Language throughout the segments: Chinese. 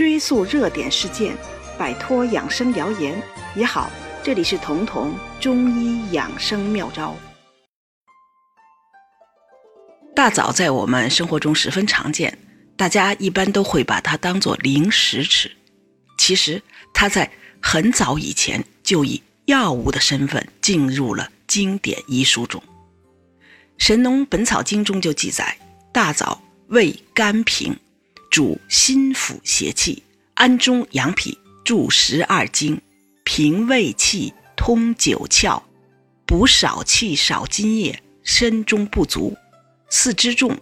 追溯热点事件，摆脱养生谣言也好。这里是彤彤中医养生妙招。大枣在我们生活中十分常见，大家一般都会把它当做零食吃。其实它在很早以前就以药物的身份进入了经典医书中，《神农本草经》中就记载，大枣味甘平。主心腹邪气，安中养脾，助十二经，平胃气，通九窍，补少气少津液，身中不足，四肢重，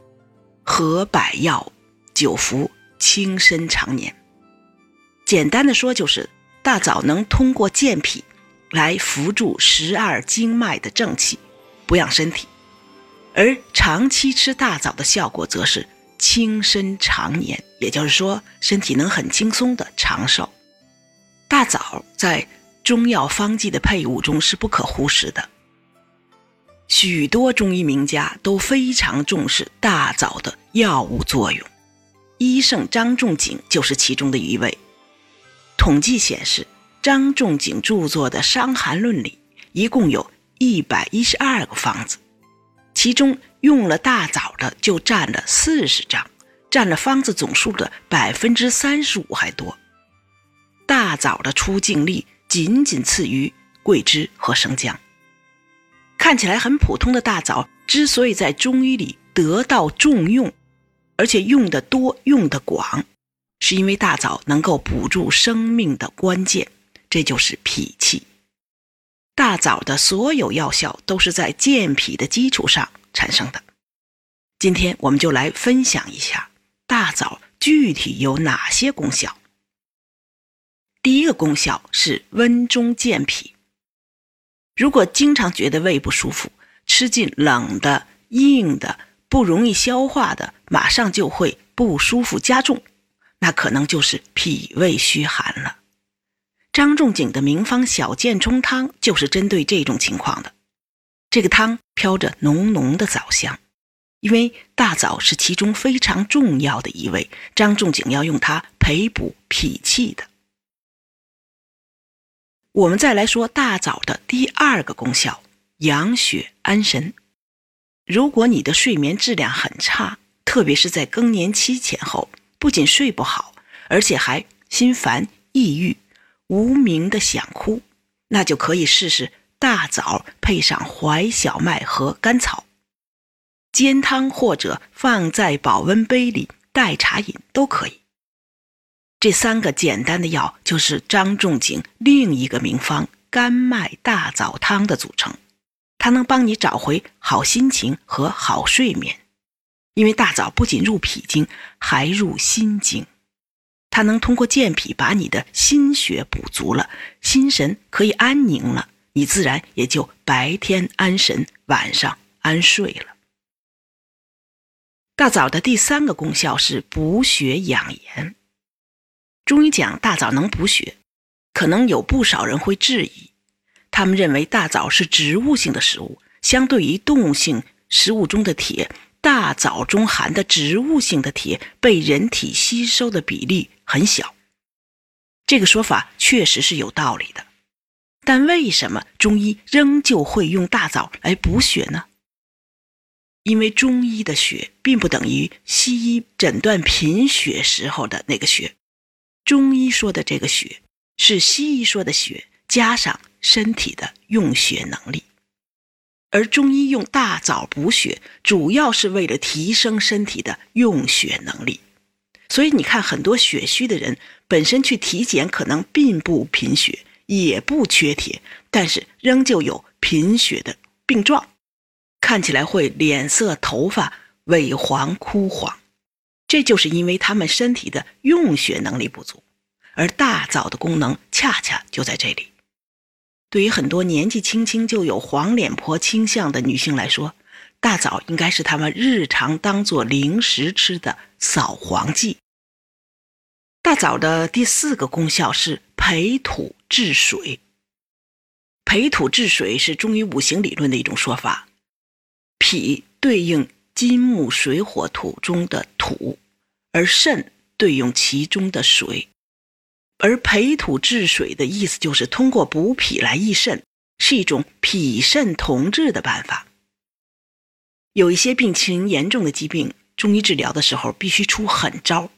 合百药，久服轻身长年。简单的说，就是大枣能通过健脾来扶助十二经脉的正气，补养身体，而长期吃大枣的效果，则是。轻身长年，也就是说，身体能很轻松的长寿。大枣在中药方剂的配伍中是不可忽视的。许多中医名家都非常重视大枣的药物作用，医圣张仲景就是其中的一位。统计显示，张仲景著作的《伤寒论》里一共有一百一十二个方子，其中。用了大枣的就占了四十张，占了方子总数的百分之三十五还多。大枣的出镜率仅仅次于桂枝和生姜。看起来很普通的大枣，之所以在中医里得到重用，而且用的多、用的广，是因为大枣能够补助生命的关键，这就是脾气。大枣的所有药效都是在健脾的基础上。产生的，今天我们就来分享一下大枣具体有哪些功效。第一个功效是温中健脾。如果经常觉得胃不舒服，吃进冷的、硬的、不容易消化的，马上就会不舒服加重，那可能就是脾胃虚寒了。张仲景的名方小建冲汤就是针对这种情况的。这个汤飘着浓浓的枣香，因为大枣是其中非常重要的一味，张仲景要用它培补脾气的。我们再来说大枣的第二个功效：养血安神。如果你的睡眠质量很差，特别是在更年期前后，不仅睡不好，而且还心烦、抑郁、无名的想哭，那就可以试试。大枣配上淮小麦和甘草，煎汤或者放在保温杯里代茶饮都可以。这三个简单的药就是张仲景另一个名方甘麦大枣汤的组成，它能帮你找回好心情和好睡眠。因为大枣不仅入脾经，还入心经，它能通过健脾把你的心血补足了，心神可以安宁了。你自然也就白天安神，晚上安睡了。大枣的第三个功效是补血养颜。中医讲大枣能补血，可能有不少人会质疑，他们认为大枣是植物性的食物，相对于动物性食物中的铁，大枣中含的植物性的铁被人体吸收的比例很小。这个说法确实是有道理的。但为什么中医仍旧会用大枣来补血呢？因为中医的血并不等于西医诊断贫血时候的那个血，中医说的这个血是西医说的血加上身体的用血能力，而中医用大枣补血，主要是为了提升身体的用血能力。所以你看，很多血虚的人本身去体检，可能并不贫血。也不缺铁，但是仍旧有贫血的病状，看起来会脸色、头发萎黄、枯黄，这就是因为他们身体的用血能力不足，而大枣的功能恰恰就在这里。对于很多年纪轻轻就有黄脸婆倾向的女性来说，大枣应该是他们日常当做零食吃的扫黄剂。大枣的第四个功效是培土。治水，培土治水是中医五行理论的一种说法。脾对应金木水火土中的土，而肾对应其中的水。而培土治水的意思就是通过补脾来益肾，是一种脾肾同治的办法。有一些病情严重的疾病，中医治疗的时候必须出狠招，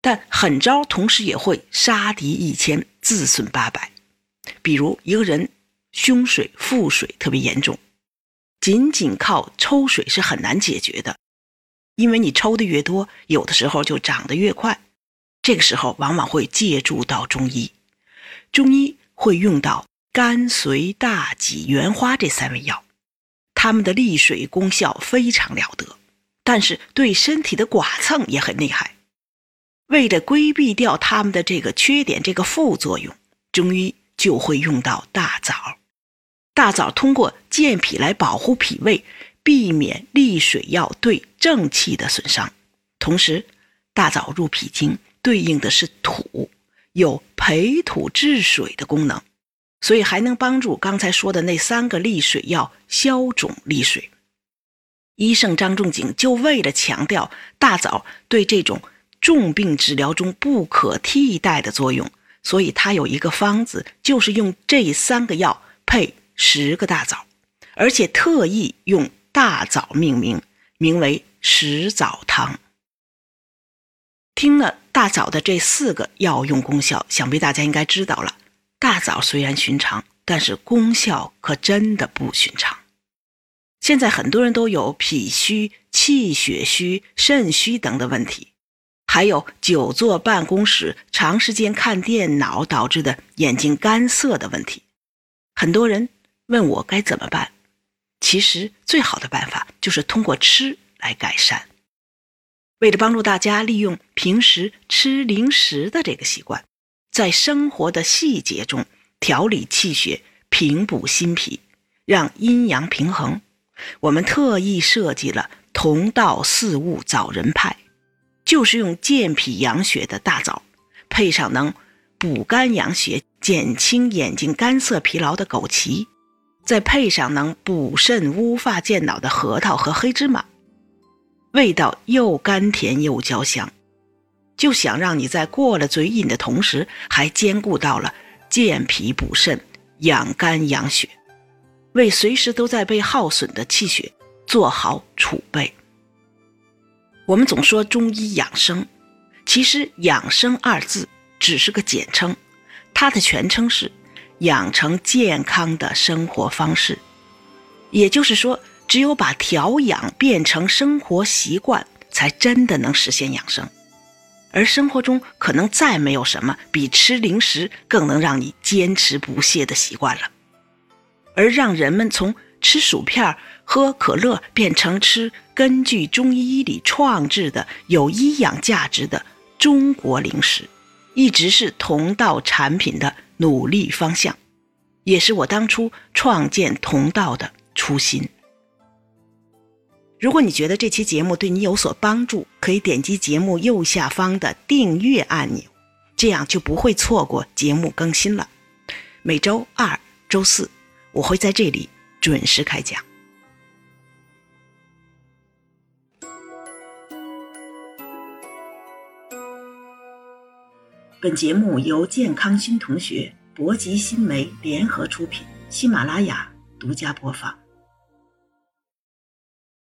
但狠招同时也会杀敌一千，自损八百。比如一个人胸水、腹水特别严重，仅仅靠抽水是很难解决的，因为你抽的越多，有的时候就长得越快。这个时候往往会借助到中医，中医会用到甘遂、大戟、圆花这三味药。它们的利水功效非常了得，但是对身体的剐蹭也很厉害。为了规避掉它们的这个缺点、这个副作用，中医就会用到大枣。大枣通过健脾来保护脾胃，避免利水药对正气的损伤。同时，大枣入脾经对应的是土，有培土治水的功能。所以还能帮助刚才说的那三个利水药消肿利水。医圣张仲景就为了强调大枣对这种重病治疗中不可替代的作用，所以他有一个方子，就是用这三个药配十个大枣，而且特意用大枣命名，名为十枣汤。听了大枣的这四个药用功效，想必大家应该知道了。大枣虽然寻常，但是功效可真的不寻常。现在很多人都有脾虚、气血虚、肾虚等的问题，还有久坐办公室、长时间看电脑导致的眼睛干涩的问题。很多人问我该怎么办，其实最好的办法就是通过吃来改善。为了帮助大家利用平时吃零食的这个习惯。在生活的细节中调理气血，平补心脾，让阴阳平衡。我们特意设计了同道四物枣仁派，就是用健脾养血的大枣，配上能补肝养血、减轻眼睛干涩疲劳的枸杞，再配上能补肾乌发健脑的核桃和黑芝麻，味道又甘甜又焦香。就想让你在过了嘴瘾的同时，还兼顾到了健脾补肾、养肝养血，为随时都在被耗损的气血做好储备。我们总说中医养生，其实“养生”二字只是个简称，它的全称是养成健康的生活方式。也就是说，只有把调养变成生活习惯，才真的能实现养生。而生活中可能再没有什么比吃零食更能让你坚持不懈的习惯了，而让人们从吃薯片、喝可乐变成吃根据中医里创制的有医养价值的中国零食，一直是同道产品的努力方向，也是我当初创建同道的初心。如果你觉得这期节目对你有所帮助，可以点击节目右下方的订阅按钮，这样就不会错过节目更新了。每周二、周四，我会在这里准时开讲。本节目由健康新同学、博吉新媒联合出品，喜马拉雅独家播放。